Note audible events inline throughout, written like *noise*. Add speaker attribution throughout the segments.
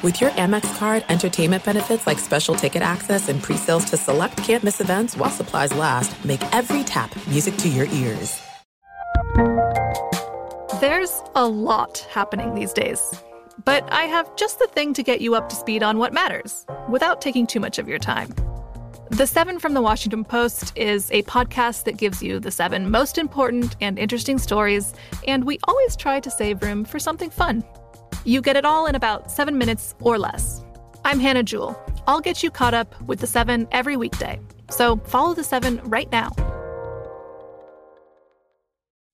Speaker 1: With your Amex card, entertainment benefits like special ticket access and pre-sales to select campus events while supplies last, make every tap music to your ears.
Speaker 2: There's a lot happening these days, but I have just the thing to get you up to speed on what matters without taking too much of your time. The Seven from the Washington Post is a podcast that gives you the seven most important and interesting stories, and we always try to save room for something fun. You get it all in about seven minutes or less. I'm Hannah Jewell. I'll get you caught up with the seven every weekday. So follow the seven right now.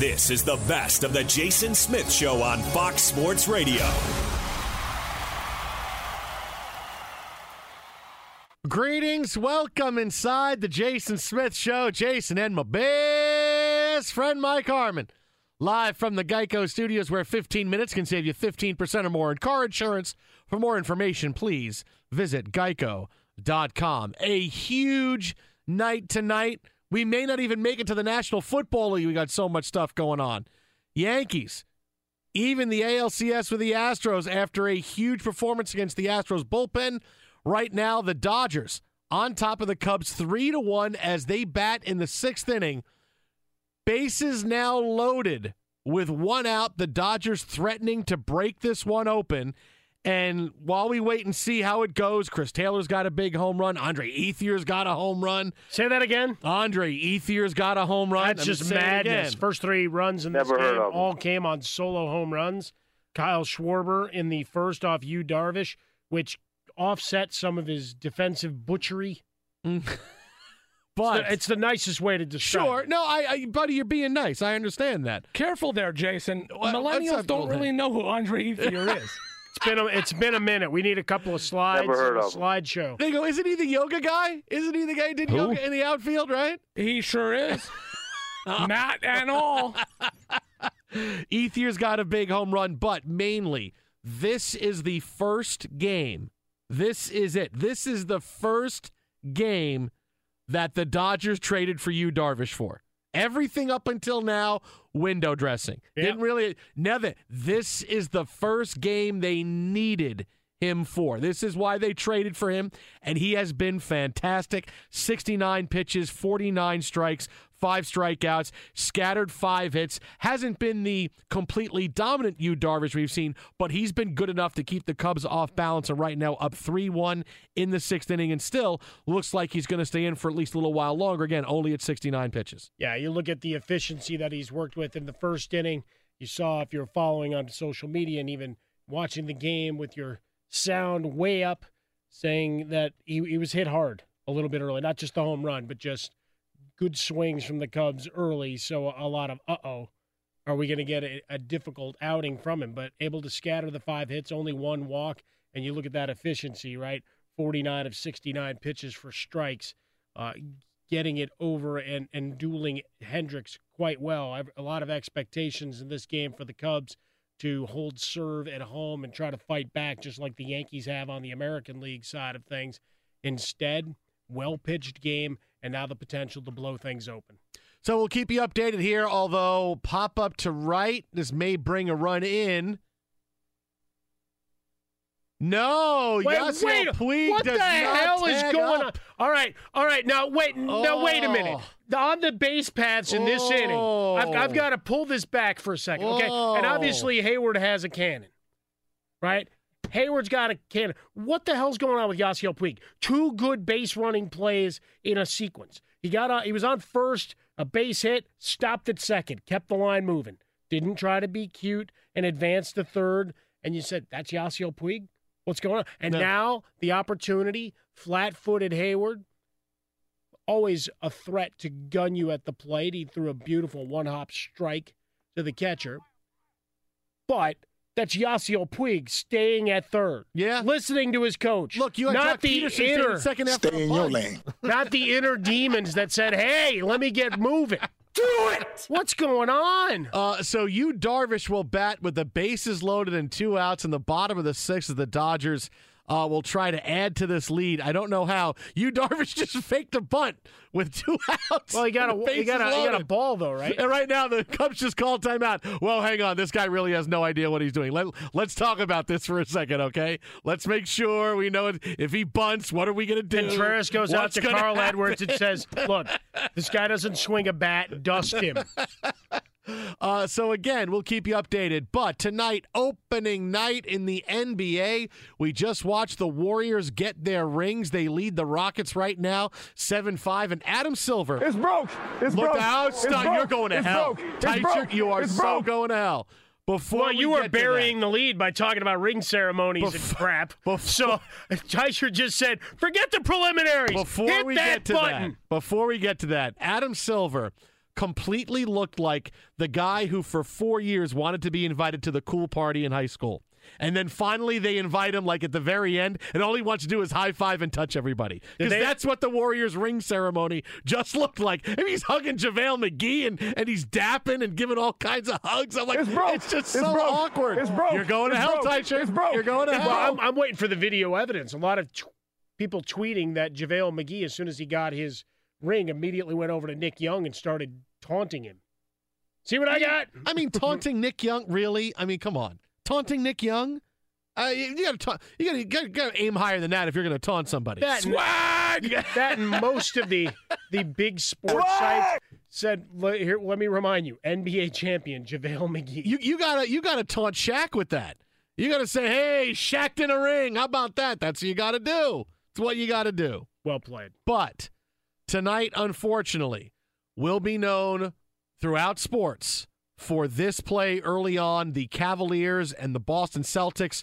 Speaker 3: This is the best of the Jason Smith Show on Fox Sports Radio.
Speaker 4: Greetings, welcome inside the Jason Smith Show. Jason and my best friend Mike Harmon. Live from the Geico Studios, where 15 minutes can save you 15% or more in car insurance. For more information, please visit geico.com. A huge night tonight. We may not even make it to the National Football League. We got so much stuff going on. Yankees, even the ALCS with the Astros after a huge performance against the Astros bullpen. Right now, the Dodgers on top of the Cubs, three to one as they bat in the sixth inning. Bases now loaded with one out. The Dodgers threatening to break this one open. And while we wait and see how it goes, Chris Taylor's got a big home run. Andre Ethier's got a home run.
Speaker 5: Say that again.
Speaker 4: Andre Ethier's got a home run.
Speaker 5: That's just madness. First three runs in this
Speaker 6: Never heard
Speaker 5: game all came on solo home runs. Kyle Schwarber in the first off Yu Darvish, which offset some of his defensive butchery. Mm. *laughs*
Speaker 4: But
Speaker 5: it's the nicest way to describe.
Speaker 4: sure,
Speaker 5: it.
Speaker 4: no, I, I, buddy, you're being nice. I understand that.
Speaker 7: Careful there, Jason.
Speaker 4: Well,
Speaker 7: Millennials don't really know who Andre Ethier *laughs* is.
Speaker 5: It's been a, it's been a minute. We need a couple of slides.
Speaker 6: Never heard
Speaker 5: a
Speaker 6: of him.
Speaker 5: slideshow.
Speaker 4: They go, isn't he the yoga guy? Isn't he the guy who did
Speaker 7: Who?
Speaker 4: yoga in the outfield, right?
Speaker 7: He sure is. *laughs* Not at all.
Speaker 4: Ethier's got a big home run, but mainly, this is the first game. This is it. This is the first game that the Dodgers traded for Yu, Darvish, for. Everything up until now, window dressing.
Speaker 5: Yep.
Speaker 4: Didn't really. Never. This is the first game they needed him for. This is why they traded for him, and he has been fantastic. 69 pitches, 49 strikes, five strikeouts, scattered five hits. Hasn't been the completely dominant Yu Darvish we've seen, but he's been good enough to keep the Cubs off balance. And right now, up 3 1 in the sixth inning, and still looks like he's going to stay in for at least a little while longer. Again, only at 69 pitches.
Speaker 5: Yeah, you look at the efficiency that he's worked with in the first inning. You saw if you're following on social media and even watching the game with your sound way up, saying that he, he was hit hard a little bit early. Not just the home run, but just good swings from the Cubs early. So a lot of uh oh, are we going to get a, a difficult outing from him? But able to scatter the five hits, only one walk, and you look at that efficiency, right? 49 of 69 pitches for strikes. Uh, getting it over and, and dueling Hendricks quite well. I've, a lot of expectations in this game for the Cubs to hold serve at home and try to fight back, just like the Yankees have on the American League side of things. Instead, well pitched game, and now the potential to blow things open.
Speaker 4: So we'll keep you updated here, although pop up to right. This may bring a run in. No,
Speaker 5: Wait,
Speaker 4: Yasiel
Speaker 5: wait,
Speaker 4: Puig
Speaker 5: what the hell is going
Speaker 4: up.
Speaker 5: on? All right, all right. Now wait, now wait a oh. minute.
Speaker 4: Oh.
Speaker 5: On the base paths in this inning, I've, I've
Speaker 4: Oh.
Speaker 5: got to pull this back for a second, okay? And
Speaker 4: Oh.
Speaker 5: obviously Heyward has a cannon, right? Heyward's got a cannon. What the hell's going on with Yasiel Puig? Two good base running plays in a sequence. He got on, he was on first, a base hit, stopped at second, kept the line moving. Didn't try to be cute and advance to third. And you said that's Yasiel Puig. What's going on? And
Speaker 4: No.
Speaker 5: now the opportunity, flat-footed Heyward, always a threat to gun you at the plate. He threw a beautiful one-hop strike to the catcher. But that's Yasiel Puig staying at third.
Speaker 4: Yeah.
Speaker 5: Listening to his coach.
Speaker 4: Look, you had
Speaker 5: not
Speaker 4: Joc
Speaker 5: the
Speaker 4: Pederson
Speaker 5: inner,
Speaker 4: second after
Speaker 8: Stay in your lane. *laughs*
Speaker 5: not the inner demons that said, "Hey, let me get moving." *laughs* Do it. What's going on?
Speaker 4: Uh, so Yu Darvish will bat with the bases loaded and two outs in the bottom of the sixth. of the Dodgers uh, will try to add to this lead. I don't know how. Yu Darvish *laughs* just faked a bunt with two *laughs* outs.
Speaker 5: Well, he got a he got a he got a ball though, right?
Speaker 4: And right now, the Cubs just called timeout. Well, hang on. This guy really has no idea what he's doing. Let, let's talk about this for a second, okay? Let's make sure we know it. if he bunts, what are we going to do?
Speaker 5: Contreras goes out
Speaker 4: What's
Speaker 5: to
Speaker 4: gonna
Speaker 5: Carl
Speaker 4: happen?
Speaker 5: Edwards and says, "Look, this guy doesn't swing a bat. Dust him." *laughs*
Speaker 4: Uh, so again, we'll keep you updated. But tonight, opening night in the NBA, we just watched the Warriors get their rings. They lead the Rockets right now, seven five. And Adam Silver,
Speaker 8: It's broke. It's
Speaker 4: look
Speaker 8: broke.
Speaker 4: out!
Speaker 8: It's broke.
Speaker 4: You're going to
Speaker 8: It's
Speaker 4: hell,
Speaker 8: broke. It's
Speaker 4: Teicher.
Speaker 8: broke.
Speaker 4: You are
Speaker 8: It's
Speaker 4: so
Speaker 8: broke.
Speaker 4: going to hell. Before
Speaker 5: Well,
Speaker 4: we
Speaker 5: you were
Speaker 4: get to that-
Speaker 5: burying the lead by talking about ring ceremonies and
Speaker 4: Before-
Speaker 5: crap.
Speaker 4: before-
Speaker 5: so *laughs* Teicher just said, "Forget the preliminaries.
Speaker 4: before
Speaker 5: Hit
Speaker 4: we
Speaker 5: that
Speaker 4: get to
Speaker 5: button."
Speaker 4: that, before we get to that, Adam Silver completely looked like the guy who for four years wanted to be invited to the cool party in high school. And then finally they invite him like at the very end, and all he wants to do is high five and touch everybody. Because
Speaker 5: they-
Speaker 4: that's what the Warriors ring ceremony just looked like. I mean, he's hugging JaVale McGee and, and he's dapping and giving all kinds of hugs. I'm like,
Speaker 8: It's broke.
Speaker 4: it's just
Speaker 8: It's
Speaker 4: so
Speaker 8: broke.
Speaker 4: awkward.
Speaker 8: It's broke.
Speaker 4: You're going to
Speaker 8: It's
Speaker 4: hell,
Speaker 8: broke.
Speaker 4: Teicher.
Speaker 8: It's broke.
Speaker 4: You're going to
Speaker 8: It's
Speaker 4: hell.
Speaker 5: Well, I'm, I'm waiting for the video evidence. A lot of t- people tweeting that JaVale McGee, as soon as he got his ring, immediately went over to Nick Young and started taunting him. See what I got?
Speaker 4: I mean, taunting Nick Young, really? I mean, come on, taunting Nick Young. Uh, you, you gotta ta- you gotta, you gotta, gotta aim higher than that if you're gonna taunt somebody.
Speaker 5: That and-
Speaker 4: Swag. *laughs*
Speaker 5: that and most of the the big sports sites said, "Le- "Here, let me remind you, NBA champion JaVale McGee."
Speaker 4: you you gotta you gotta taunt Shaq with that. You gotta say, "Hey, Shaq in a ring." How about that? That's what you gotta do. It's what you gotta do.
Speaker 5: well played.
Speaker 4: But tonight, unfortunately, will be known throughout sports for this play early on the Cavaliers and the Boston Celtics.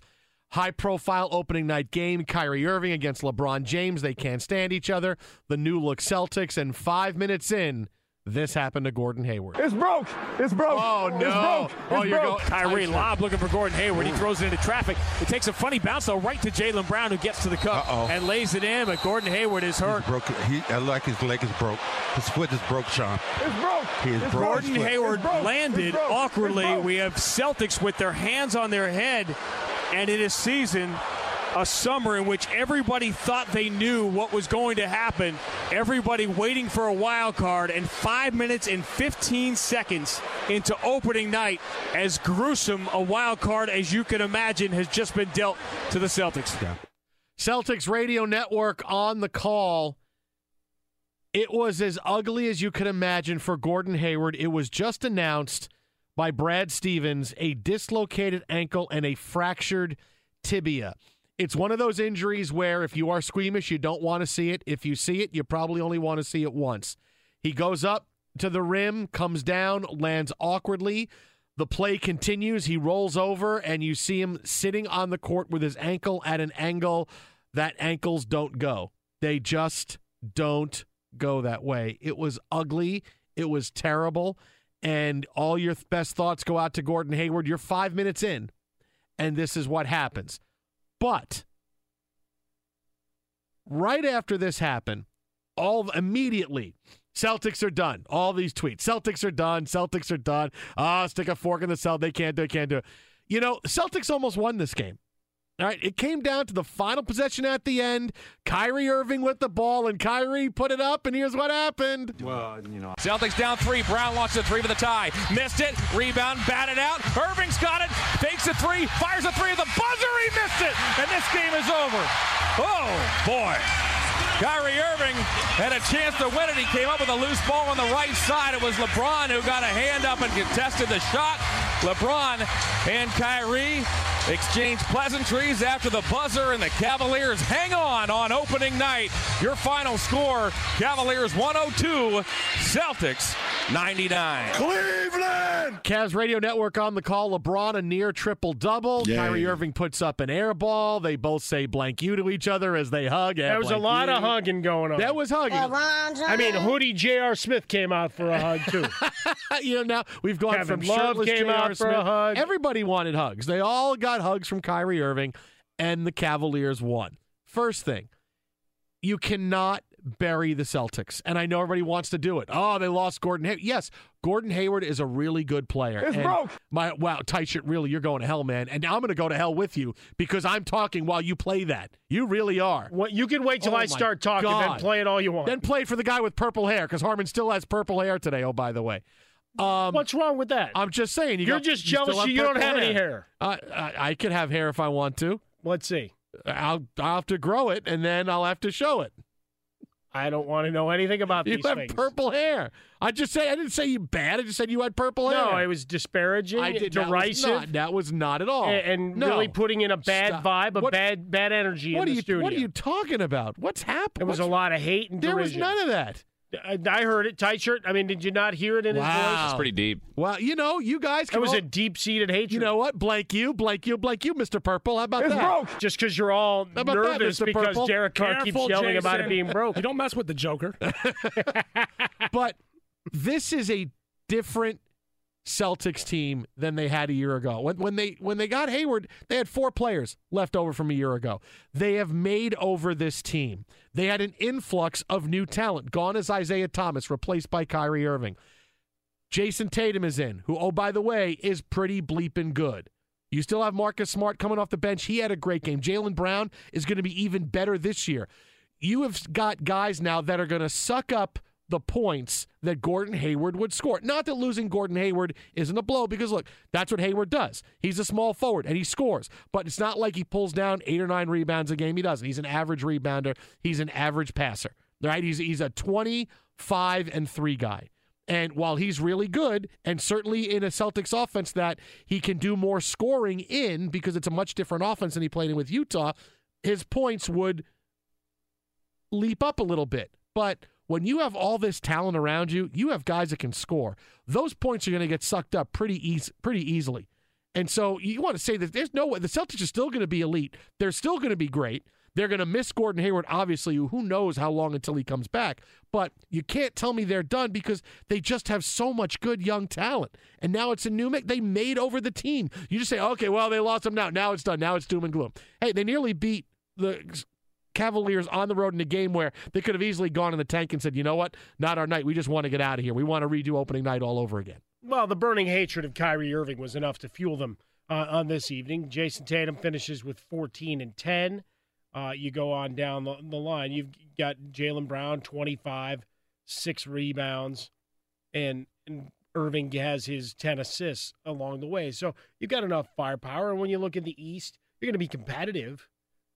Speaker 4: High profile opening night game. Kyrie Irving against LeBron James. They can't stand each other. The new look Celtics. And five minutes in, this happened to Gordon Hayward.
Speaker 8: It's broke. It's broke.
Speaker 4: Oh,
Speaker 8: It's
Speaker 4: no.
Speaker 8: broke.
Speaker 4: Oh,
Speaker 8: It's
Speaker 4: you're
Speaker 8: broke.
Speaker 4: going.
Speaker 9: Kyrie lob looking for Gordon Hayward. He throws it into traffic. It takes a funny bounce though, right to Jaylen Brown, who gets to the cup
Speaker 10: Uh-oh.
Speaker 9: and lays it in. But Gordon Hayward is hurt.
Speaker 10: He's broke. He, I like his leg is broke. His foot is broke, Sean.
Speaker 8: It's broke.
Speaker 10: He is
Speaker 8: It's
Speaker 10: broke.
Speaker 9: Gordon Hayward
Speaker 8: broke.
Speaker 9: landed awkwardly. We have Celtics with their hands on their head, and it is season. A summer in which everybody thought they knew what was going to happen. Everybody waiting for a wild card, and five minutes and 15 seconds into opening night, as gruesome a wild card as you can imagine has just been dealt to the Celtics. Yeah.
Speaker 4: Celtics radio network on the call. It was as ugly as you could imagine for Gordon Hayward. It was just announced by Brad Stevens a dislocated ankle and a fractured tibia. It's one of those injuries where if you are squeamish, you don't want to see it. If you see it, you probably only want to see it once. He goes up to the rim, comes down, lands awkwardly. The play continues. He rolls over, and you see him sitting on the court with his ankle at an angle that ankles don't go. They just don't go that way. It was ugly. It was terrible. And all your best thoughts go out to Gordon Hayward. You're five minutes in, and this is what happens. But right after this happened, all immediately. Celtics are done. All these tweets. Celtics are done. Celtics are done. Ah, stick a fork in the cell. They can't do it. Can't do it. You know, Celtics almost won this game. All right, it came down to the final possession at the end. Kyrie Irving with the ball, and Kyrie put it up, and here's what happened.
Speaker 10: Well, you know.
Speaker 9: Celtics down three. Brown launches a three for the tie. Missed it. Rebound. Batted out. Irving's got it. Fakes a three. Fires a three. The buzzer. He missed it. And this game is over. Oh, boy. Kyrie Irving had a chance to win it. He came up with a loose ball on the right side. It was LeBron who got a hand up and contested the shot. LeBron and Kyrie exchange pleasantries after the buzzer, and the Cavaliers hang on on opening night. Your final score Cavaliers 102, Celtics 99.
Speaker 4: Cleveland! Cavs Radio Network on the call. LeBron a near triple double.
Speaker 5: Yay.
Speaker 4: Kyrie Irving puts up an air ball. They both say blank you to each other as they hug. Yeah,
Speaker 5: There was a lot
Speaker 4: you.
Speaker 5: of hugging going on.
Speaker 4: That was hugging.
Speaker 5: I mean, Hoodie J.R. Smith came out for a hug too. *laughs*
Speaker 4: you know, now we've gone
Speaker 5: Kevin
Speaker 4: from
Speaker 5: Love
Speaker 4: shirtless
Speaker 5: came
Speaker 4: J.R.
Speaker 5: out for a
Speaker 4: Smith.
Speaker 5: hug.
Speaker 4: Everybody wanted hugs. They all got hugs from Kyrie Irving, and the Cavaliers won. First thing, you cannot bury the Celtics, and I know everybody wants to do it. Oh, they lost Gordon. Hay- yes, Gordon Hayward is a really good player.
Speaker 8: It's
Speaker 4: and
Speaker 8: broke.
Speaker 4: My wow, tight shit. Really, you're going to hell, man. And now I'm going to go to hell with you because I'm talking while you play that. You really are.
Speaker 5: What you can wait till
Speaker 4: Oh
Speaker 5: I start talking, then play it all you want.
Speaker 4: Then play for the guy with purple hair because Harmon still has purple hair today. Oh, by the way. Um,
Speaker 5: What's wrong with that?
Speaker 4: I'm just saying. You
Speaker 5: You're
Speaker 4: got-
Speaker 5: just
Speaker 4: you
Speaker 5: jealous
Speaker 4: have
Speaker 5: you don't have any hair.
Speaker 4: Uh, I, I could have hair if I want to.
Speaker 5: Let's see.
Speaker 4: I'll I'll have to grow it and then I'll have to show it.
Speaker 5: I don't want to know anything about
Speaker 4: You
Speaker 5: these
Speaker 4: have
Speaker 5: things.
Speaker 4: purple hair. I just say I didn't say you bad. I just said you had purple hair.
Speaker 5: no, it was disparaging,
Speaker 4: I did that was
Speaker 5: derisive,
Speaker 4: not- That was not at all.
Speaker 5: and, and
Speaker 4: No.
Speaker 5: really putting in a bad
Speaker 4: Stop.
Speaker 5: vibe, a
Speaker 4: What-
Speaker 5: bad bad energy
Speaker 4: What
Speaker 5: in
Speaker 4: are
Speaker 5: the
Speaker 4: you
Speaker 5: studio.
Speaker 4: What are you talking about? What's happened?
Speaker 5: There was a lot of hate and
Speaker 4: There was none of that.
Speaker 5: I, I heard it. Tight shirt. I mean, did you not hear it in his
Speaker 4: Wow.
Speaker 5: voice?
Speaker 9: deep.
Speaker 4: Well, you know, you guys
Speaker 5: It was
Speaker 4: all-
Speaker 5: a deep seated hatred.
Speaker 4: you know what? Blank you, blank you, blank you, Mr. Purple. How about
Speaker 8: It's
Speaker 4: that?
Speaker 8: broke.
Speaker 5: Just because you're all
Speaker 4: How about that,
Speaker 5: nervous
Speaker 4: Mr.
Speaker 5: because
Speaker 4: Purple?
Speaker 5: Derek Carr keeps
Speaker 7: Careful,
Speaker 5: yelling about it being broke.
Speaker 7: You don't mess with the Joker. *laughs*
Speaker 4: but this is a different Celtics team than they had a year ago. When, when they when they got Hayward, they had four players left over from a year ago. They have made over this team. They had an influx of new talent. Gone is Isaiah Thomas, replaced by Kyrie Irving. Jayson Tatum is in, who, oh, by the way, is pretty bleeping good. You still have Marcus Smart coming off the bench. He had a great game. Jaylen Brown is going to be even better this year. You have got guys now that are going to suck up the points that Gordon Hayward would score. Not that losing Gordon Hayward isn't a blow, because look, that's what Hayward does. He's a small forward and he scores, but it's not like he pulls down eight or nine rebounds a game. He doesn't. He's an average rebounder. He's an average passer. Right? He's he's a twenty-five and three guy. And while he's really good, and certainly in a Celtics offense that he can do more scoring in because it's a much different offense than he played in with Utah, his points would leap up a little bit. But when you have all this talent around you, you have guys that can score. Those points are going to get sucked up pretty easy, pretty easily. And so you want to say that there's no way the Celtics are still going to be elite. They're still going to be great. They're going to miss Gordon Hayward, obviously. Who knows how long until he comes back? But you can't tell me they're done because they just have so much good young talent. And now it's a new mix. They made over the team. You just say, okay, well, they lost them now. Now it's done. Now it's doom and gloom. Hey, they nearly beat the Cavaliers on the road in a game where they could have easily gone in the tank and said, you know what? Not our night. We just want to get out of here. We want to redo opening night all over again.
Speaker 5: Well, the burning hatred of Kyrie Irving was enough to fuel them uh, on this evening. Jayson Tatum finishes with 14 and 10. Uh, you go on down the, the line. You've got Jaylen Brown, 25, six rebounds, and, and Irving has his 10 assists along the way. So you've got enough firepower. And when you look at the East, you're going to be competitive.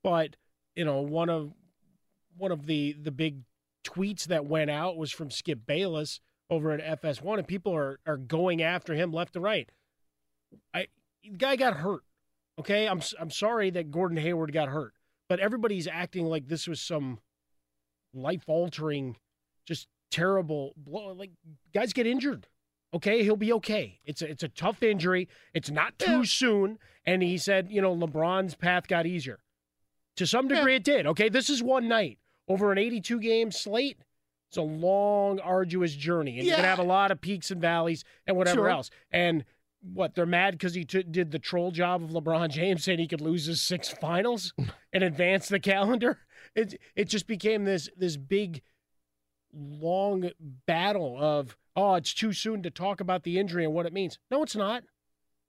Speaker 5: But, you know, one of one of the, the big tweets that went out was from Skip Bayless over at FS1, and people are, are going after him left and right. I the guy got hurt. Okay, I'm I'm sorry that Gordon Hayward got hurt, but everybody's acting like this was some life altering, just terrible blow. Like guys get injured. Okay, he'll be okay. It's a, it's a tough injury. It's not too soon. And he said, you know, LeBron's path got easier. To some degree, it did. Okay, this is one night over an 82 game slate. It's a long, arduous journey, and you're gonna have a lot of peaks and valleys and whatever
Speaker 4: Sure.
Speaker 5: else. And what they're mad because he t- did the troll job of LeBron James, saying he could lose his six finals *laughs* and advance the calendar. It it just became this this big long battle of oh, it's too soon to talk about the injury and what it means. No, it's not.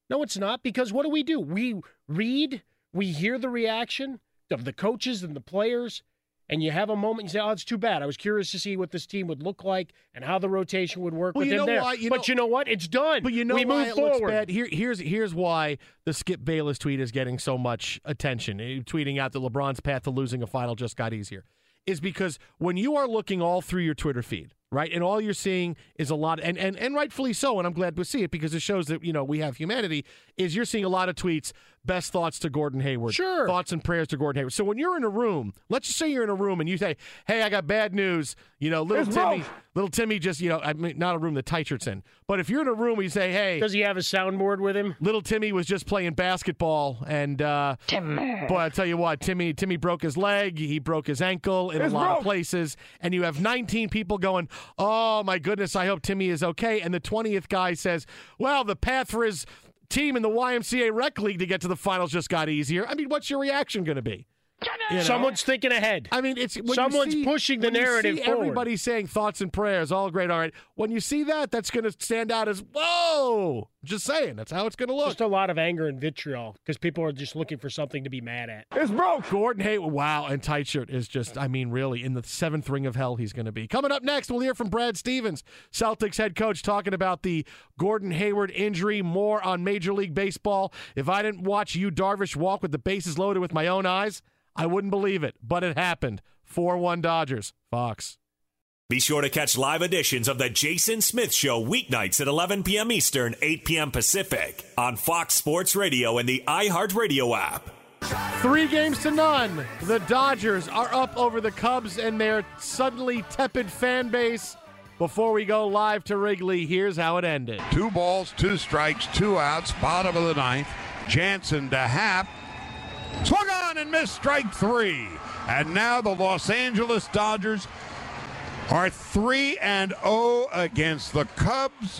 Speaker 5: No, it's not because what do we do? We read, we hear the reaction of the coaches and the players, and you have a moment. You say, "Oh, it's too bad." I was curious to see what this team would look like and how the rotation would work
Speaker 4: Well,
Speaker 5: with him there.
Speaker 4: why- you
Speaker 5: but
Speaker 4: know-
Speaker 5: you know what? It's done.
Speaker 4: But you know
Speaker 5: we
Speaker 4: why
Speaker 5: move forward.
Speaker 4: Here, here's here's why the Skip Bayless tweet is getting so much attention. eh, Tweeting out that LeBron's path to losing a final just got easier, is because when you are looking all through your Twitter feed, right, and all you're seeing is a lot, and and and rightfully so, and I'm glad to see it because it shows that you know we have humanity. Is you're seeing a lot of tweets. Best thoughts to Gordon Hayward.
Speaker 5: Sure.
Speaker 4: Thoughts and prayers to Gordon Hayward. So when you're in a room, let's just say you're in a room and you say, "Hey, I got bad news." You know, little
Speaker 8: It's
Speaker 4: Timmy,
Speaker 8: broke.
Speaker 4: little Timmy just you know, I mean, not a room that tight shirts in, but if you're in a room, and you say, "Hey."
Speaker 5: Does he have a soundboard with him?
Speaker 4: Little Timmy was just playing basketball, and uh, boy, I tell you what, Timmy Timmy broke his leg, he broke his ankle in
Speaker 8: It's
Speaker 4: a lot
Speaker 8: broke.
Speaker 4: of places, and you have 19 people going, "Oh my goodness, I hope Timmy is okay," and the 20th guy says, "Well, the path for his team in the YMCA Rec League to get to the finals just got easier." I mean, what's your reaction going to be? You know?
Speaker 5: Someone's thinking ahead.
Speaker 4: I mean, it's
Speaker 5: Someone's
Speaker 4: see-
Speaker 5: pushing the narrative.
Speaker 4: Everybody saying thoughts and prayers, all great, all right. When you see that, that's going to stand out as whoa. Just saying, that's how it's going to look.
Speaker 5: Just a lot of anger and vitriol because people are just looking for something to be mad at.
Speaker 8: It's broke.
Speaker 4: Gordon Hayward, wow, and tight shirt is just, I mean, really, in the seventh ring of hell he's going to be. Coming up next, we'll hear from Brad Stevens, Celtics head coach, talking about the Gordon Hayward injury, more on Major League Baseball. If I didn't watch you, Darvish, walk with the bases loaded with my own eyes, I wouldn't believe it, but it happened. 4 1 Dodgers, Fox.
Speaker 3: Be sure to catch live editions of The Jason Smith Show weeknights at 11 p.m. Eastern, 8 p.m. Pacific on Fox Sports Radio and the iHeartRadio app.
Speaker 4: Three games to none. The Dodgers are up over the Cubs and their suddenly tepid fan base. Before we go live to Wrigley, here's how it ended.
Speaker 10: Two balls, two strikes, two outs, bottom of the ninth. Jansen to Happ. Swung on and missed strike three. And now the Los Angeles Dodgers are 3 and 0 against the Cubs.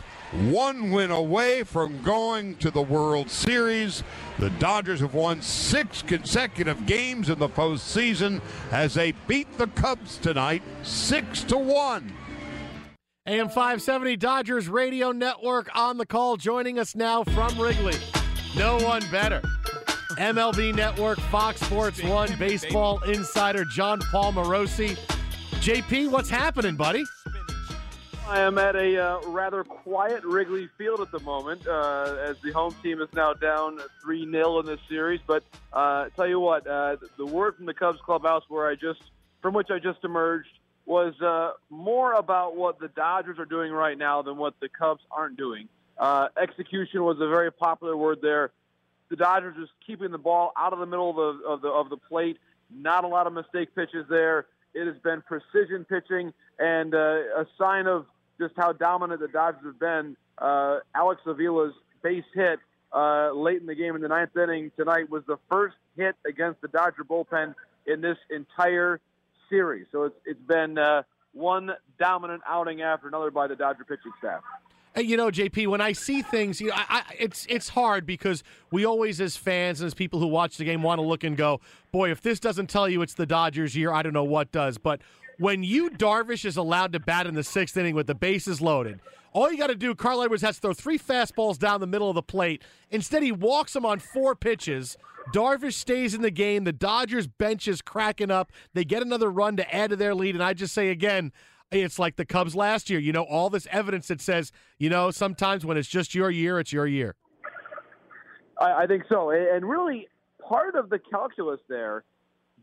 Speaker 10: One win away from going to the World Series. The Dodgers have won six consecutive games in the postseason as they beat the Cubs tonight, six to one.
Speaker 4: AM 570 Dodgers Radio Network on the call, joining us now from Wrigley. No one better. MLB Network, Fox Sports One, Baseball Insider, Jon Paul Morosi. JP, what's happening, buddy?
Speaker 11: I am at a uh, rather quiet Wrigley Field at the moment, uh, as the home team is now down 3 0 in this series. But uh, tell you what, uh, the word from the Cubs clubhouse, where I just, from which I just emerged, was uh, more about what the Dodgers are doing right now than what the Cubs aren't doing. Uh, execution was a very popular word there. The Dodgers just keeping the ball out of the middle of the of the of the plate. Not a lot of mistake pitches there. It has been precision pitching and uh, a sign of just how dominant the Dodgers have been. Uh, Alex Avila's base hit uh, late in the game in the ninth inning tonight was the first hit against the Dodger bullpen in this entire series. So it's it's been uh, one dominant outing after another by the Dodger pitching staff.
Speaker 4: You know, JP, when I see things, you know, I, I, it's it's hard because we always, as fans and as people who watch the game, want to look and go, boy, if this doesn't tell you it's the Dodgers' year, I don't know what does. But when Yu Darvish is allowed to bat in the sixth inning with the bases loaded, all you got to do, Carl Edwards has to throw three fastballs down the middle of the plate. Instead, he walks them on four pitches. Darvish stays in the game. The Dodgers bench is cracking up. They get another run to add to their lead. And I just say again, it's like the Cubs last year. You know, all this evidence that says, Yu know, sometimes when it's just your year, it's your year.
Speaker 11: I, I think so. And really, part of the calculus there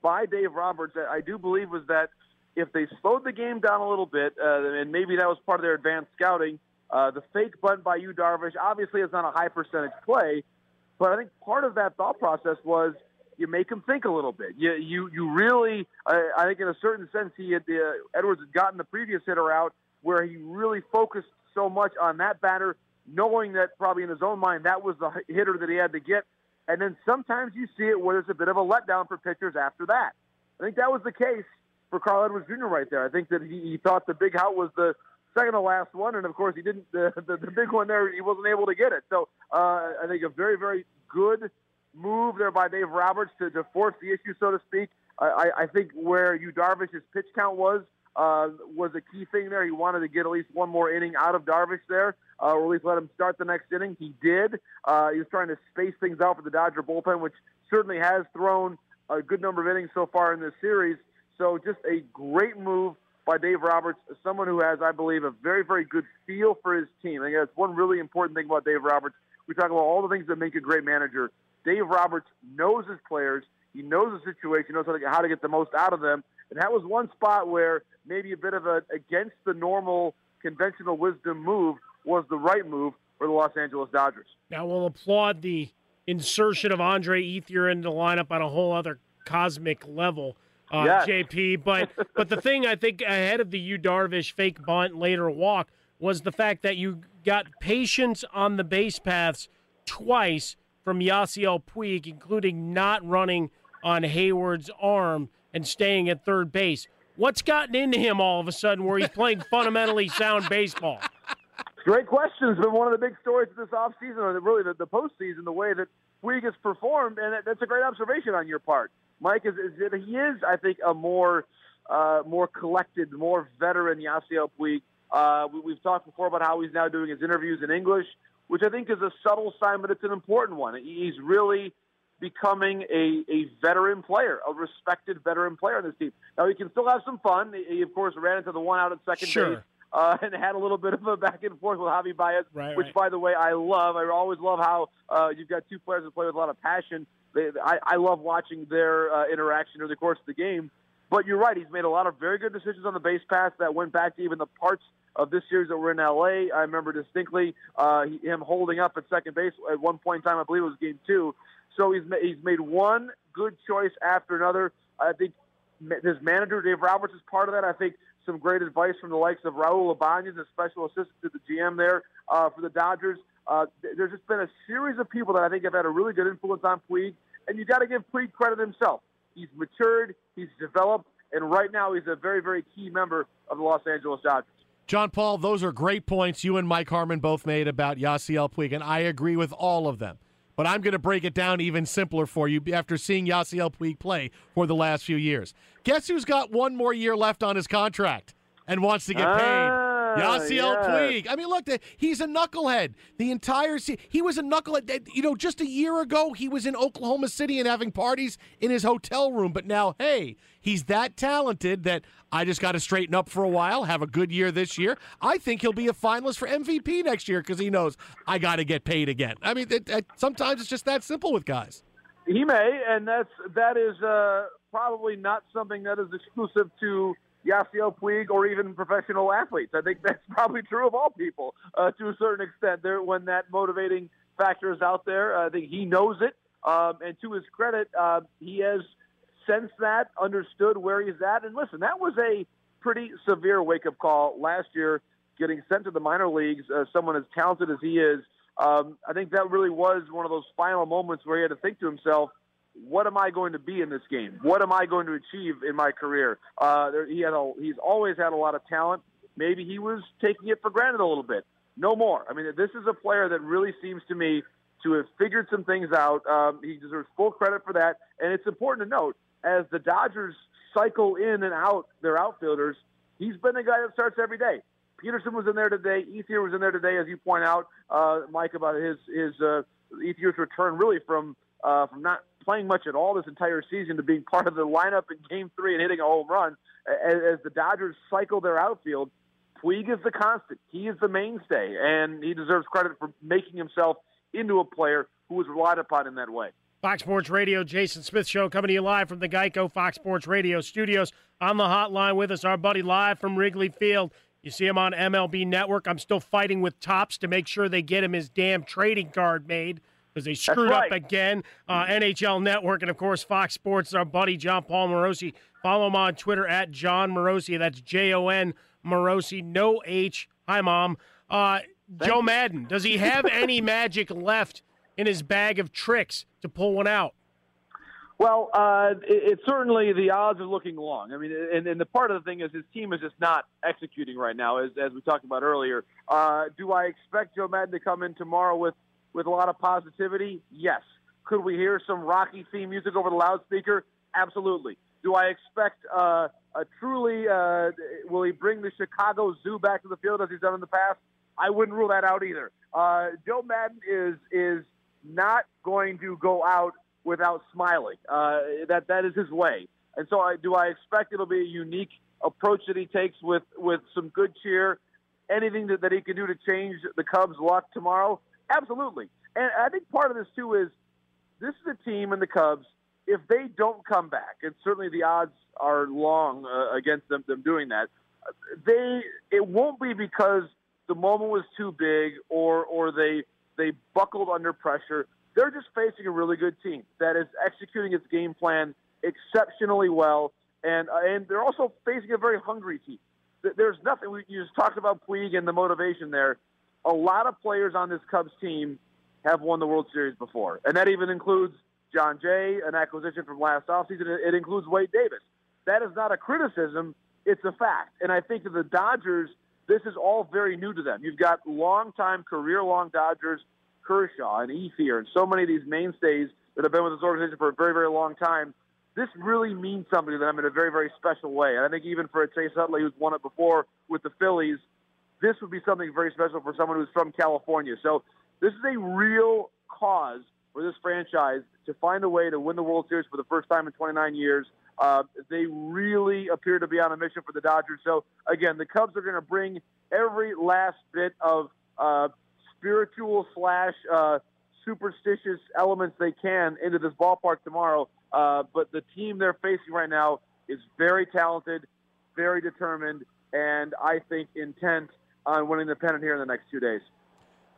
Speaker 11: by Dave Roberts, I do believe, was that if they slowed the game down a little bit, uh, and maybe that was part of their advanced scouting, uh, the fake bunt by you, Darvish, obviously is not a high percentage play, but I think part of that thought process was you make him think a little bit. You you you really, I, I think in a certain sense, he had uh, Edwards had gotten the previous hitter out where he really focused so much on that batter, knowing that probably in his own mind that was the hitter that he had to get. And then sometimes you see it where there's a bit of a letdown for pitchers after that. I think that was the case for Carl Edwards Jr. right there. I think that he, he thought the big out was the second to last one, and of course he didn't. *laughs* The, the, the big one there, he wasn't able to get it. So uh, I think a very very good move there by Dave Roberts to, to force the issue, so to speak. I, I think where Yu Darvish's pitch count was uh, was a key thing there. He wanted to get at least one more inning out of Darvish there, uh, or at least let him start the next inning. He did. Uh, he was trying to space things out for the Dodger bullpen, which certainly has thrown a good number of innings so far in this series. So just a great move by Dave Roberts, someone who has, I believe, a very, very good feel for his team. I think that's one really important thing about Dave Roberts. We talk about all the things that make a great manager. Dave Roberts knows his players. He knows the situation, knows how to, how to get the most out of them. And that was one spot where maybe a bit of a against the normal conventional wisdom move was the right move for the Los Angeles Dodgers.
Speaker 5: Now we'll applaud the insertion of Andre Ethier into the lineup on a whole other cosmic level. Uh,
Speaker 11: Yes.
Speaker 5: JP, but *laughs* but the thing I think ahead of the Yu Darvish fake bunt later walk was the fact that you got patience on the base paths twice from Yasiel Puig, including not running on Heyward's arm and staying at third base. What's gotten into him all of a sudden where he's playing fundamentally sound baseball?
Speaker 11: Great question. It's been one of the big stories of this offseason, or really the, the postseason, the way that Puig has performed, and that, that's a great observation on your part, Mike. Is, is that he is, I think, a more uh, more collected, more veteran Yasiel Puig. Uh, we, we've talked before about how he's now doing his interviews in English, which I think is a subtle sign, but it's an important one. He's really becoming a, a veteran player, a respected veteran player on this team. Now he can still have some fun. He, of course, ran into the one out at second
Speaker 5: Sure.
Speaker 11: base uh, *laughs* and had a little bit of a back and forth with Javi Baez,
Speaker 5: Right,
Speaker 11: which,
Speaker 5: right.
Speaker 11: by the way, I love. I always love how uh, you've got two players that play with a lot of passion. They, I, I love watching their uh, interaction over the course of the game. But you're right; he's made a lot of very good decisions on the base pass that went back to even the parts of this series that were in LA. I remember distinctly uh, him holding up at second base at one point in time. I believe it was game two. So he's ma- he's made one good choice after another. I think his manager Dave Roberts is part of that. I think some great advice from the likes of Raul Ibanez, the special assistant to the GM there uh, for the Dodgers. Uh, there's just been a series of people that I think have had a really good influence on Puig, and you got to give Puig credit himself. He's matured, he's developed, and right now he's a very, very key member of the Los Angeles Dodgers.
Speaker 4: Jon Paul, those are great points you and Mike Harmon both made about Yasiel Puig, and I agree with all of them. But I'm going to break it down even simpler for you after seeing Yasiel Puig play for the last few years. Guess who's got one more year left on his contract and wants to get paid? Yasiel
Speaker 11: yes.
Speaker 4: Puig. I mean, look, the- he's a knucklehead. The entire se- he was a knucklehead. You know, just a year ago, he was in Oklahoma City and having parties in his hotel room. But now, hey, he's that talented that I just got to straighten up for a while, have a good year this year. I think he'll be a finalist for MVP next year because he knows I got to get paid again. I mean, it, it, sometimes it's just that simple with guys.
Speaker 11: He may, and that's that is uh, probably not something that is exclusive to Yasiel Puig or even professional athletes. I think that's *laughs* probably true of all people uh, to a certain extent. There, when that motivating factor is out there, I think he knows it. Um, and to his credit, uh, he has sensed that, understood where he's at, and listen, that was a pretty severe wake-up call last year, getting sent to the minor leagues. Uh, someone as talented as he is, um, I think that really was one of those final moments where he had to think to himself, what am I going to be in this game? What am I going to achieve in my career? Uh, there, he had a, he's always had a lot of talent. Maybe he was taking it for granted a little bit. No more. I mean, this is a player that really seems to me to have figured some things out. Um, he deserves full credit for that. And it's important to note, as the Dodgers cycle in and out their outfielders, he's been the guy that starts every day. Pederson was in there today. Ethier was in there today, as you point out, uh, Mike, about his his uh, Ethier's return really from uh, from not playing much at all this entire season to being part of the lineup in Game Three and hitting a home run. As, as the Dodgers cycle their outfield, Puig is the constant. He is the mainstay, and he deserves credit for making himself into a player who was relied upon in that way.
Speaker 5: Fox Sports Radio, Jason Smith Show, coming to you live from the Geico Fox Sports Radio studios. On the hotline with us, our buddy live from Wrigley Field. You see him on MLB Network. I'm still fighting with Topps to make sure they get him his damn trading card made because they screwed up again. Uh, NHL Network and, of course, Fox Sports. Our buddy Jon Paul Morosi. Follow him on Twitter at Jon Morosi. That's J O N Morosi, no H. Hi, Mom. Uh, Joe Maddon, does he have *laughs* any magic left in his bag of tricks to pull one out?
Speaker 11: Well, uh, it, it certainly the odds are looking long. I mean, and, and the part of the thing is his team is just not executing right now, as as we talked about earlier. Uh, do I expect Joe Maddon to come in tomorrow with with a lot of positivity? Yes. Could we hear some Rocky theme music over the loudspeaker? Absolutely. Do I expect uh, a truly? Uh, will he bring the Chicago Zoo back to the field as he's done in the past? I wouldn't rule that out either. Uh, Joe Maddon is is not going to go out without smiling. Uh, that that is his way. And so, I, do I expect it'll be a unique approach that he takes with with some good cheer? Anything that, that he can do to change the Cubs' luck tomorrow? Absolutely. And I think part of this too is this is a team in the Cubs. If they don't come back, and certainly the odds are long uh, against them them doing that, they it won't be because the moment was too big or or they they buckled under pressure. They're just facing a really good team that is executing its game plan exceptionally well, and uh, and they're also facing a very hungry team. There's nothing. We, you just talked about Puig and the motivation there. A lot of players on this Cubs team have won the World Series before, and that even includes Jon Jay, an acquisition from last offseason. It includes Wade Davis. That is not a criticism; it's a fact. And I think that the Dodgers, this is all very new to them. You've got longtime, career-long Dodgers, Kershaw and Ethier, and so many of these mainstays that have been with this organization for a very, very long time. This really means something to them in a very, very special way. And I think even for a Chase Utley, who's won it before with the Phillies, this would be something very special for someone who's from California. So this is a real cause for this franchise to find a way to win the World Series for the first time in 29 years. Uh, they really appear to be on a mission for the Dodgers. So again, the Cubs are going to bring every last bit of uh, spiritual slash uh, superstitious elements they can into this ballpark tomorrow. Uh, but the team they're facing right now is very talented, very determined, and I think intent on winning the pennant here in the next two days.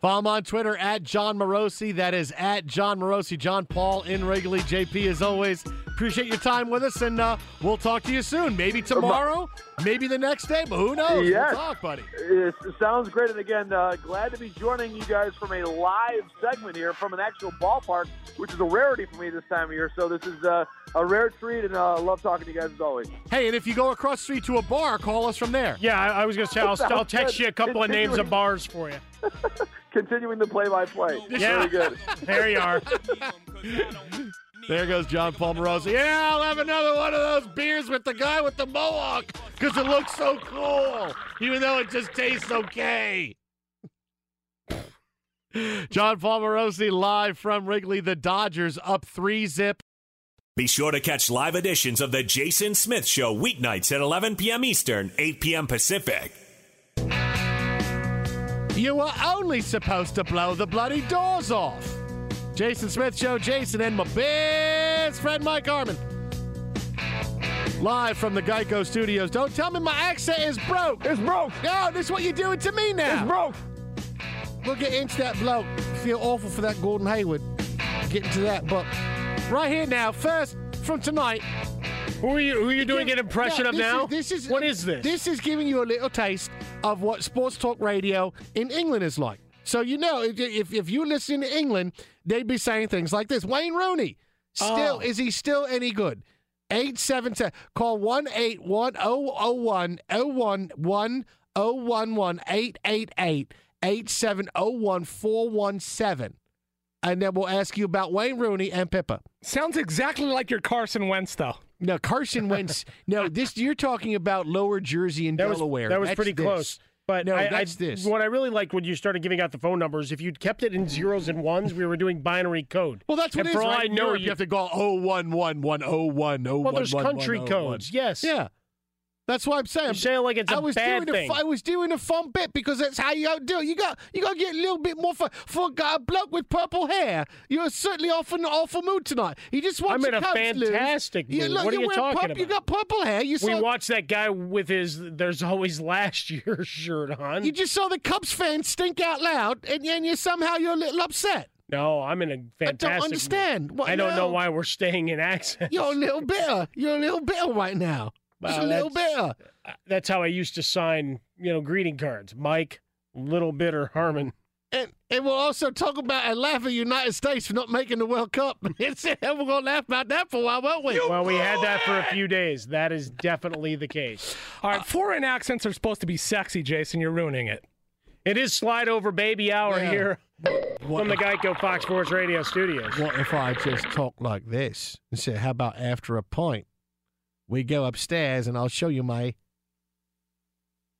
Speaker 4: Follow him on Twitter at Jon Morosi. That is at Jon Morosi. Jon Paul in Wrigley. JP, as always, appreciate your time with us, and uh, we'll talk to you soon. Maybe tomorrow, maybe the next day, but who knows?
Speaker 11: Yes.
Speaker 4: We'll talk, buddy.
Speaker 11: It sounds great. And again, uh, glad to be joining you guys from a live segment here from an actual ballpark, which is a rarity for me this time of year. So this is uh, a rare treat, and uh, love talking to you guys as always.
Speaker 4: Hey, and if you go across the street to a bar, call us from there.
Speaker 5: Yeah, I, I was going to say, I'll, *laughs* I'll text
Speaker 11: good.
Speaker 5: you a couple of names of bars for you. *laughs*
Speaker 11: Continuing the play-by-play.
Speaker 5: Yeah.
Speaker 11: Very good. *laughs*
Speaker 5: There you are.
Speaker 4: There goes Jon Paul Morosi. Yeah, I'll have another one of those beers with the guy with the mohawk because it looks so cool, even though it just tastes okay. *laughs* Jon Paul Morosi live from Wrigley. The Dodgers up three zip.
Speaker 3: Be sure to catch live editions of The Jason Smith Show weeknights at 11 p.m. Eastern, 8 p.m. Pacific.
Speaker 4: You were only supposed to blow the bloody doors off. Jason Smith Show, Jason and my best friend Mike Harmon. Live from the Geico Studios. Don't tell me my accent is broke.
Speaker 8: It's broke.
Speaker 4: No, this is what you're doing to me now.
Speaker 8: It's broke.
Speaker 4: We'll get into that bloke. Feel awful for that Gordon Hayward. Get into that, but right here now, first from tonight.
Speaker 5: Who are you? Who are you doing an impression of now?
Speaker 4: Is, this is
Speaker 5: what um, is this?
Speaker 4: This is giving you a little taste of what sports talk radio in England is like. So you know, if if, if you listen to England, they'd be saying things like this. Wayne Rooney, still
Speaker 5: Oh.
Speaker 4: is he still any good? Eight seven ten. Call one eight one oh oh one oh one one oh one one eight eight eight eight seven oh one four one seven, and then we'll ask you about Wayne Rooney and Pippa.
Speaker 7: Sounds exactly like your Carson Wentz, though.
Speaker 4: No, Carson Wentz. no, this you're talking about Lower Jersey and
Speaker 5: that was,
Speaker 4: Delaware.
Speaker 5: That was
Speaker 4: That's
Speaker 5: pretty
Speaker 4: this.
Speaker 5: close. But
Speaker 4: no,
Speaker 5: I,
Speaker 4: that's
Speaker 5: I,
Speaker 4: this.
Speaker 5: What I really liked when you started giving out the phone numbers, if you'd kept it in zeros and ones, we were doing binary code.
Speaker 4: Well, that's what
Speaker 5: and
Speaker 4: it is.
Speaker 5: for all
Speaker 4: right?
Speaker 5: I know,
Speaker 4: Europe, you, have to go oh one one one oh one oh
Speaker 5: Well, there's country
Speaker 4: oh
Speaker 5: codes. Yes.
Speaker 4: Yeah, that's what I'm saying.
Speaker 5: You're saying like it's a
Speaker 4: I was
Speaker 5: bad
Speaker 4: doing
Speaker 5: thing.
Speaker 4: A, I was doing a fun bit because that's how you do it. You got you got to get a little bit more fun. For a bloke with purple hair, you're certainly off in an awful mood tonight. You just want
Speaker 5: I'm in a
Speaker 4: lose.
Speaker 5: fantastic
Speaker 4: You,
Speaker 5: mood.
Speaker 4: look,
Speaker 5: What are
Speaker 4: you
Speaker 5: you talking
Speaker 4: purple- You got purple hair. You
Speaker 5: we watched that guy with his "There's always last *laughs* year" shirt on.
Speaker 4: you just saw the Cubs fans stink out loud, and, and you somehow you're a little upset.
Speaker 5: no, I'm in a fantastic.
Speaker 4: I don't understand.
Speaker 5: I don't know why we're staying in accent.
Speaker 4: You're a little bitter. You're a little bitter right now. Just a
Speaker 5: Wow,
Speaker 4: little
Speaker 5: that's-
Speaker 4: bitter.
Speaker 5: That's how I used to sign, you know, greeting cards. Mike, Little Bitter Harmon.
Speaker 4: And, and we'll also talk about and laugh at the United States for not making the World Cup. *laughs* It's, we're going to laugh about that for a while, won't we?
Speaker 5: Well, we had that for a few days. That is definitely the case.
Speaker 7: All right, uh, foreign accents are supposed to be sexy, Jason. You're ruining it.
Speaker 5: It is slide over baby hour
Speaker 4: Yeah.
Speaker 5: here from the Geico Fox Sports Radio studios.
Speaker 4: What if I just talk like this and say, how about after a pint? We go upstairs and I'll show you my.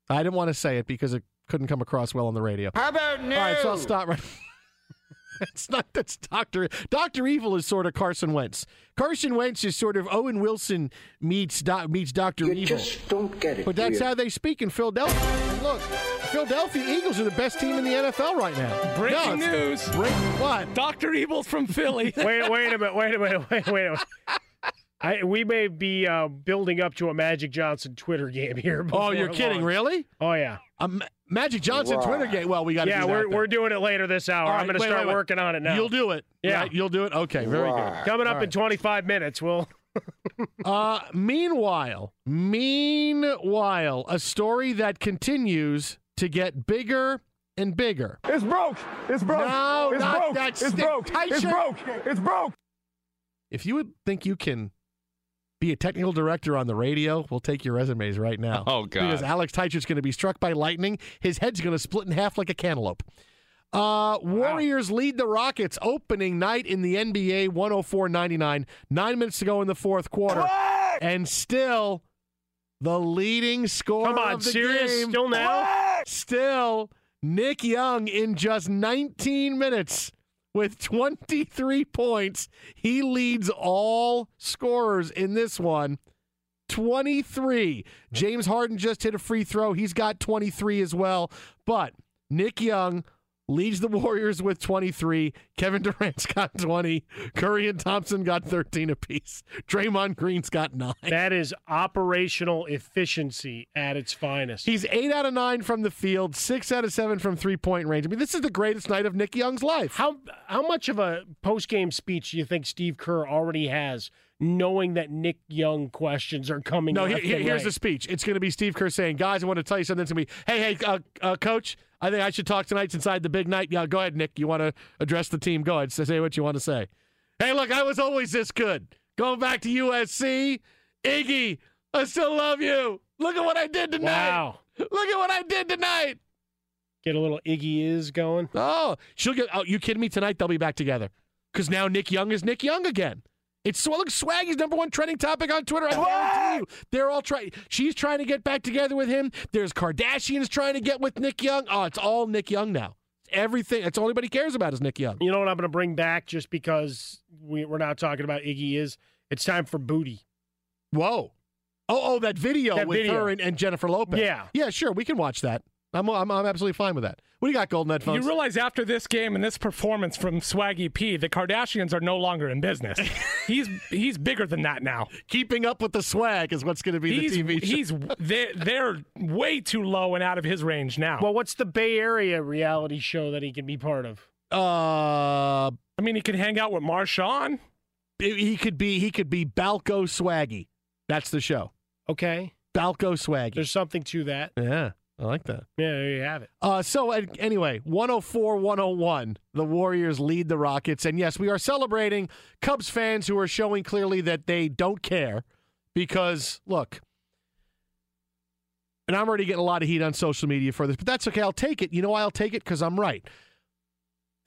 Speaker 4: I didn't want to say it because it couldn't come across well on the radio.
Speaker 7: How about no?
Speaker 4: All right, so I'll stop right. *laughs* it's not that's Doctor Doctor Evil is sort of Carson Wentz. Carson Wentz is sort of Owen Wilson meets doc, meets Doctor
Speaker 12: You
Speaker 4: Evil.
Speaker 12: just don't get it.
Speaker 4: But that's how they speak in Philadelphia. And look, Philadelphia Eagles are the best team in the NFL right now.
Speaker 7: Breaking
Speaker 4: No,
Speaker 7: news.
Speaker 4: Break what?
Speaker 7: Dr. Evil's from Philly. *laughs*
Speaker 5: wait, wait a minute. Wait a minute. Wait, wait a minute. I, we may be uh, building up to a Magic Johnson Twitter game here.
Speaker 4: Oh, you're kidding?
Speaker 5: long.
Speaker 4: Really?
Speaker 5: Oh yeah.
Speaker 4: Um, Magic Johnson
Speaker 12: Wow.
Speaker 4: Twitter game. Well, we got to
Speaker 5: Yeah,
Speaker 4: do
Speaker 5: we're
Speaker 4: then.
Speaker 5: we're doing it later this hour.
Speaker 4: All
Speaker 5: I'm going to start
Speaker 4: wait, wait.
Speaker 5: working on it now.
Speaker 4: You'll do it.
Speaker 5: Yeah.
Speaker 4: right? You'll do it. Okay, very
Speaker 12: Right.
Speaker 5: Coming up
Speaker 4: All
Speaker 5: in 25 minutes. We'll. *laughs*
Speaker 4: Uh, meanwhile, meanwhile, a story that continues to get bigger and bigger.
Speaker 8: It's broke. It's broke.
Speaker 4: No,
Speaker 8: it's
Speaker 4: not
Speaker 8: broke.
Speaker 4: that
Speaker 8: it's
Speaker 4: stick.
Speaker 8: broke.
Speaker 4: Tight
Speaker 8: It's broke. It's broke.
Speaker 4: If you would think you can be a technical director on the radio, we'll take your resumes right now.
Speaker 13: Oh, God.
Speaker 4: Because Alex Teichert's going to be struck by lightning. His head's going to split in half like a cantaloupe. Uh, Warriors lead the Rockets opening night in the NBA 104 99. Nine minutes to go in the fourth quarter. And still the leading scorer
Speaker 5: Come on,
Speaker 4: of the
Speaker 5: serious?
Speaker 4: game.
Speaker 5: Still now?
Speaker 4: Still Nick Young in just 19 minutes with 23 points. He leads all scorers in this one. 23. James Harden just hit a free throw. He's got 23 as well. But Nick Young leads the Warriors with 23. Kevin Durant's got 20. Curry and Thompson got 13 apiece. Draymond Green's got 9.
Speaker 5: That is operational efficiency at its finest.
Speaker 4: He's 8 out of 9 from the field, 6 out of 7 from three-point range. I mean, this is the greatest night of Nick Young's life.
Speaker 5: How how much of a post game speech do you think Steve Kerr already has, knowing that Nick Young questions are coming?
Speaker 4: No, here-
Speaker 5: and
Speaker 4: here's
Speaker 5: right?
Speaker 4: the speech. It's going to be Steve Kerr saying, "Guys, I want to tell you something." It's going to be, "Hey, hey, uh, uh, coach, I think I should talk tonight inside the big night." Yeah, go ahead, Nick. You want to address the team? Go ahead. Say what you want to say. Hey, look, I was always this good. Going back to USC, Iggy, I still love you. Look at what I did tonight.
Speaker 5: Wow.
Speaker 4: Look at what I did tonight.
Speaker 5: Get a little Iggy is going.
Speaker 4: Oh, she'll get. Oh, you kidding me? Tonight they'll be back together because now Nick Young is Nick Young again. It's look, Swaggy's number one trending topic on Twitter. I guarantee you, they're all trying. She's trying to get back together with him. There's Kardashians trying to get with Nick Young. Oh, it's all Nick Young now. Everything. That's all anybody cares about is Nick Young.
Speaker 5: You know what I'm going to bring back just because we, we're now talking about Iggy is? It's time for booty.
Speaker 4: Whoa. Oh, oh, that video
Speaker 5: That
Speaker 4: with
Speaker 5: video.
Speaker 4: her and, and Jennifer Lopez.
Speaker 5: Yeah.
Speaker 4: yeah, sure, we can watch that. I'm, I'm, I'm absolutely fine with that. What do you got, Golden Headphones?
Speaker 7: You realize after this game and this performance from Swaggy P, the Kardashians are no longer in business. *laughs* he's he's bigger than that now.
Speaker 4: Keeping up with the swag is what's going to be
Speaker 7: He's
Speaker 4: the TV show.
Speaker 7: he's they're, they're way too low and out of his range now.
Speaker 5: Well, what's the Bay Area reality show that he can be part of?
Speaker 4: Uh,
Speaker 7: I mean, he could hang out with Marshawn.
Speaker 4: he could be he could be Balco Swaggy. That's the show.
Speaker 5: Okay.
Speaker 4: Balco Swaggy.
Speaker 5: There's something to that.
Speaker 4: yeah, I like that.
Speaker 5: Yeah, there you have it.
Speaker 4: Uh, so uh, anyway, 104 101, the Warriors lead the Rockets. And yes, we are celebrating Cubs fans who are showing clearly that they don't care because, look, and I'm already getting a lot of heat on social media for this, but that's okay. I'll take it. You know why I'll take it? Because I'm right.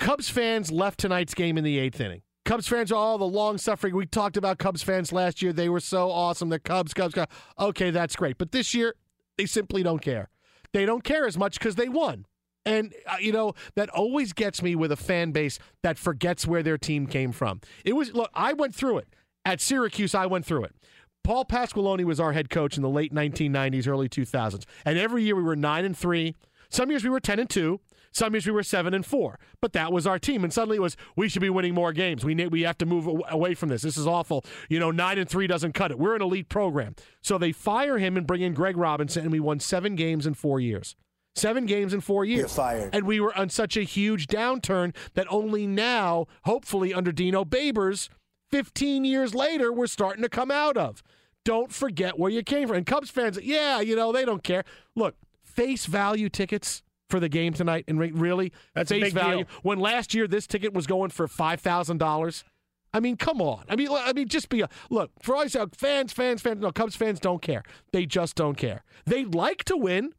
Speaker 4: Cubs fans left tonight's game in the eighth inning. Cubs fans are all the long suffering. We talked about Cubs fans last year. They were so awesome. The Cubs, Cubs, Cubs. Okay, that's great. But this year, they simply don't care. They don't care as much because they won. And, uh, you know, that always gets me with a fan base that forgets where their team came from. It was, look, I went through it. At Syracuse, I went through it. Paul Pasqualoni was our head coach in the late 1990s, early 2000s. And every year we were 9 and 3. Some years we were 10 and 2. Some years we were 7 and 4. But that was our team. And suddenly it was, we should be winning more games. We, need, we have to move away from this. This is awful. You know, 9 and 3 doesn't cut it. We're an elite program. So they fire him and bring in Greg Robinson, and we won seven games in four years. Seven games in four years.
Speaker 12: fired.
Speaker 4: And we were on such a huge downturn that only now, hopefully under Dino Babers, 15 years later, we're starting to come out of. Don't forget where you came from. And Cubs fans, yeah, you know, they don't care. Look, face value tickets for the game tonight, and re- really,
Speaker 5: That's a
Speaker 4: face
Speaker 5: big
Speaker 4: value.
Speaker 5: deal.
Speaker 4: When last year this ticket was going for five thousand dollars. I mean, come on. I mean, I mean, just be a look for all say, fans, fans, fans. No, Cubs fans don't care. They just don't care. They like to win.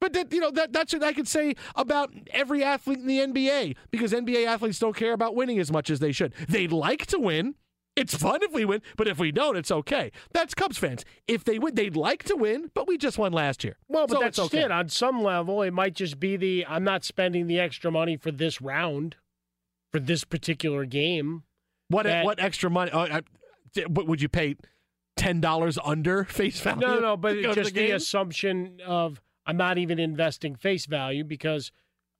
Speaker 4: But that you know that that's what I could say about every athlete in the NBA because NBA athletes don't care about winning as much as they should. They like to win. It's fun if we win, but if we don't, it's okay. That's Cubs fans. If they win, they'd like to win, but we just won last year.
Speaker 5: Well, but
Speaker 4: So
Speaker 5: that's
Speaker 4: okay.
Speaker 5: it. On some level, it might just be the I'm not spending the extra money for this round, for this particular game.
Speaker 4: What
Speaker 5: that-
Speaker 4: what extra money? Uh, uh, what would you pay? Ten dollars under *laughs* face value?
Speaker 5: No, no, but
Speaker 4: to go to
Speaker 5: just
Speaker 4: the
Speaker 5: the, assumption of I'm not even investing face value because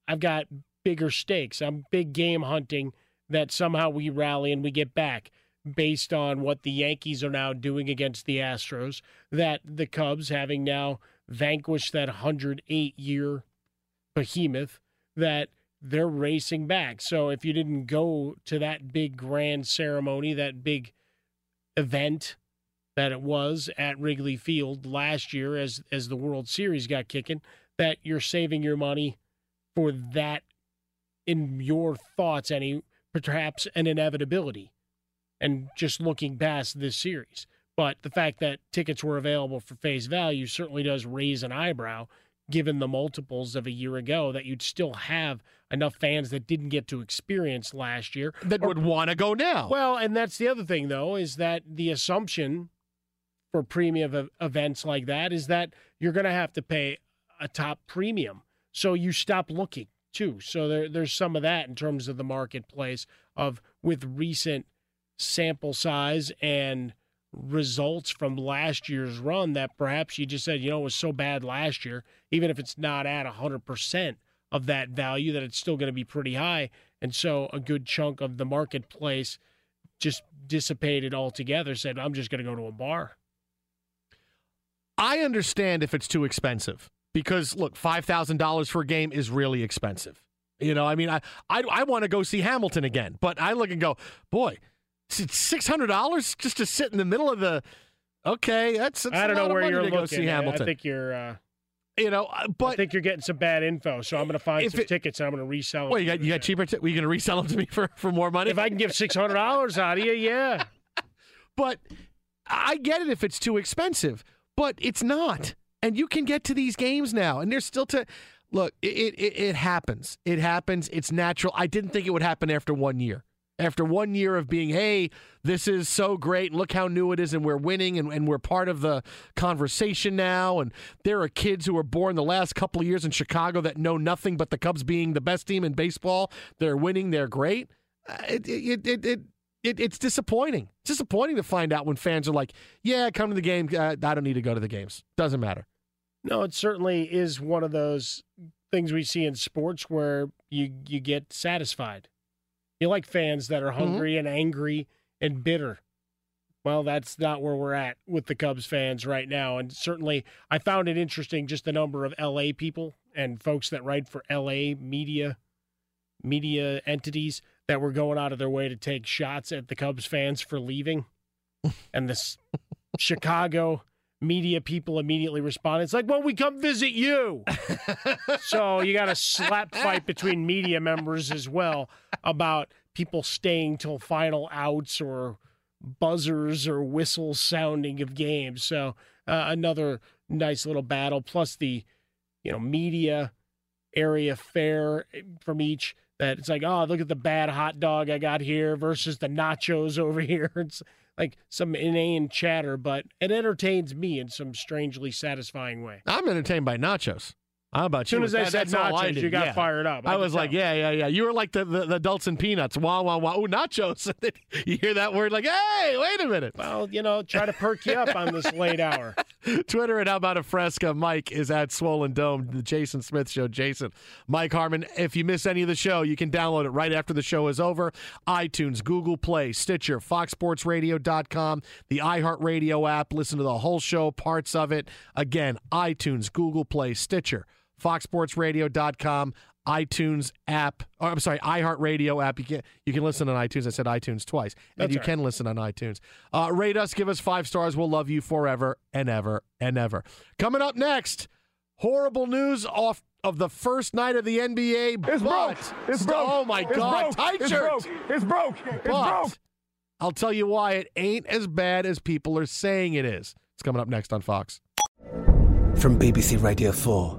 Speaker 5: I've got bigger stakes. I'm big game hunting that somehow we rally and we get back based on what the Yankees are now doing against the Astros. That the Cubs, having now vanquished that 108 year behemoth, that they're racing back. So if you didn't go to that big grand ceremony, that big event that it was at Wrigley Field last year as as the World Series got kicking, that you're saving your money for that in your thoughts any perhaps an inevitability and just looking past this series. But the fact that tickets were available for face value certainly does raise an eyebrow given the multiples of a year ago that you'd still have enough fans that didn't get to experience last year
Speaker 4: that
Speaker 5: Or-
Speaker 4: would want to go now.
Speaker 5: well, and that's the other thing, though, is that the assumption for premium events like that is that you're going to have to pay a top premium. So you stop looking too. So there, there's some of that in terms of the marketplace of with recent sample size and results from last year's run that perhaps you just said, you know, it was so bad last year, even if it's not at 100% of that value, that it's still going to be pretty high. And so a good chunk of the marketplace just dissipated altogether, said, I'm just going to go to a bar.
Speaker 4: I understand if it's too expensive because look, five thousand dollars for a game is really expensive. You know, I mean, I I, I want to go see Hamilton again, but I look and go, boy, six hundred dollars just to sit in the middle of the. Okay, that's, that's
Speaker 5: I don't know where you're looking.
Speaker 4: see Hamilton.
Speaker 5: I think you're. Uh,
Speaker 4: you know, uh, but
Speaker 5: I think you're getting some bad info, so I'm going to find some
Speaker 4: it-
Speaker 5: tickets and I'm going to resell them.
Speaker 4: well, you got you got cheaper. T- were you going to resell them to me *laughs* for for more money?
Speaker 5: if I can give six hundred dollars out of you, yeah. *laughs*
Speaker 4: But I get it if it's too expensive, but it's not. And you can get to these games now, and there's still to look. It, it it happens. It happens. It's natural. I didn't think it would happen after one year. After one year of being, hey, this is so great, and look how new it is, and we're winning, and, and we're part of the conversation now. And there are kids who were born the last couple of years in Chicago that know nothing but the Cubs being the best team in baseball. They're winning. They're great. Uh, It it it it, it it's disappointing. It's disappointing to find out when fans are like, "Yeah, come to the game. Uh, I don't need to go to the games. Doesn't matter."
Speaker 5: No, it certainly is one of those things we see in sports where you you get satisfied. You like fans that are mm-hmm. hungry and angry and bitter. Well, that's not where we're at with the Cubs fans right now. And certainly, I found it interesting just the number of LA people and folks that write for LA media media entities that were going out of their way to take shots at the Cubs fans for leaving. *laughs* and this Chicago media people immediately responded. It's like, well, we come visit you. *laughs* so you got a slap fight between media members as well about people staying till final outs or buzzers or whistles sounding of games. So uh, another nice little battle. Plus the, you know, media area fair from each. That it's like, oh, look at the bad hot dog I got here versus the nachos over *laughs* here. It's like some inane chatter, but it entertains me in some strangely satisfying way.
Speaker 4: I'm entertained by nachos. How about
Speaker 5: As soon
Speaker 4: you?
Speaker 5: as I
Speaker 4: That-
Speaker 5: said
Speaker 4: I
Speaker 5: nachos, you got
Speaker 4: yeah.
Speaker 5: fired up.
Speaker 4: I,
Speaker 5: can
Speaker 4: was like, yeah, yeah, yeah. You were like the, the, the adults and peanuts. Wow, wow, wow. Ooh, nachos. *laughs* You hear that word like, hey, wait a minute.
Speaker 5: Well, you know, try to perk you up on this late hour. *laughs*
Speaker 4: Twitter and How About a Fresca. Mike is at Swollen Dome. The Jason Smith Show. Jason. Mike Harmon. If you miss any of the show, you can download it right after the show is over. iTunes, Google Play, Stitcher, FoxSportsRadio.com, the iHeartRadio app. Listen to the whole show, parts of it. Again, iTunes, Google Play, Stitcher, FoxSportsRadio.com. iTunes app, or I'm sorry, iHeartRadio app. You can you can listen on iTunes. I said iTunes twice, and
Speaker 5: That's
Speaker 4: you
Speaker 5: all right.
Speaker 4: can listen on iTunes. Uh, rate us, give us five stars. We'll love you forever and ever and ever. Coming up next, horrible news off of the first night of the NBA.
Speaker 8: It's
Speaker 4: but
Speaker 8: broke. It's
Speaker 4: st-
Speaker 8: broke.
Speaker 4: Oh my
Speaker 8: It's
Speaker 4: God,
Speaker 8: broke.
Speaker 4: tight
Speaker 8: It's
Speaker 4: shirt.
Speaker 8: broke. It's broke. It's
Speaker 4: But
Speaker 8: broke.
Speaker 4: I'll tell you why it ain't as bad as people are saying it is. It's coming up next on Fox.
Speaker 14: From BBC Radio 4,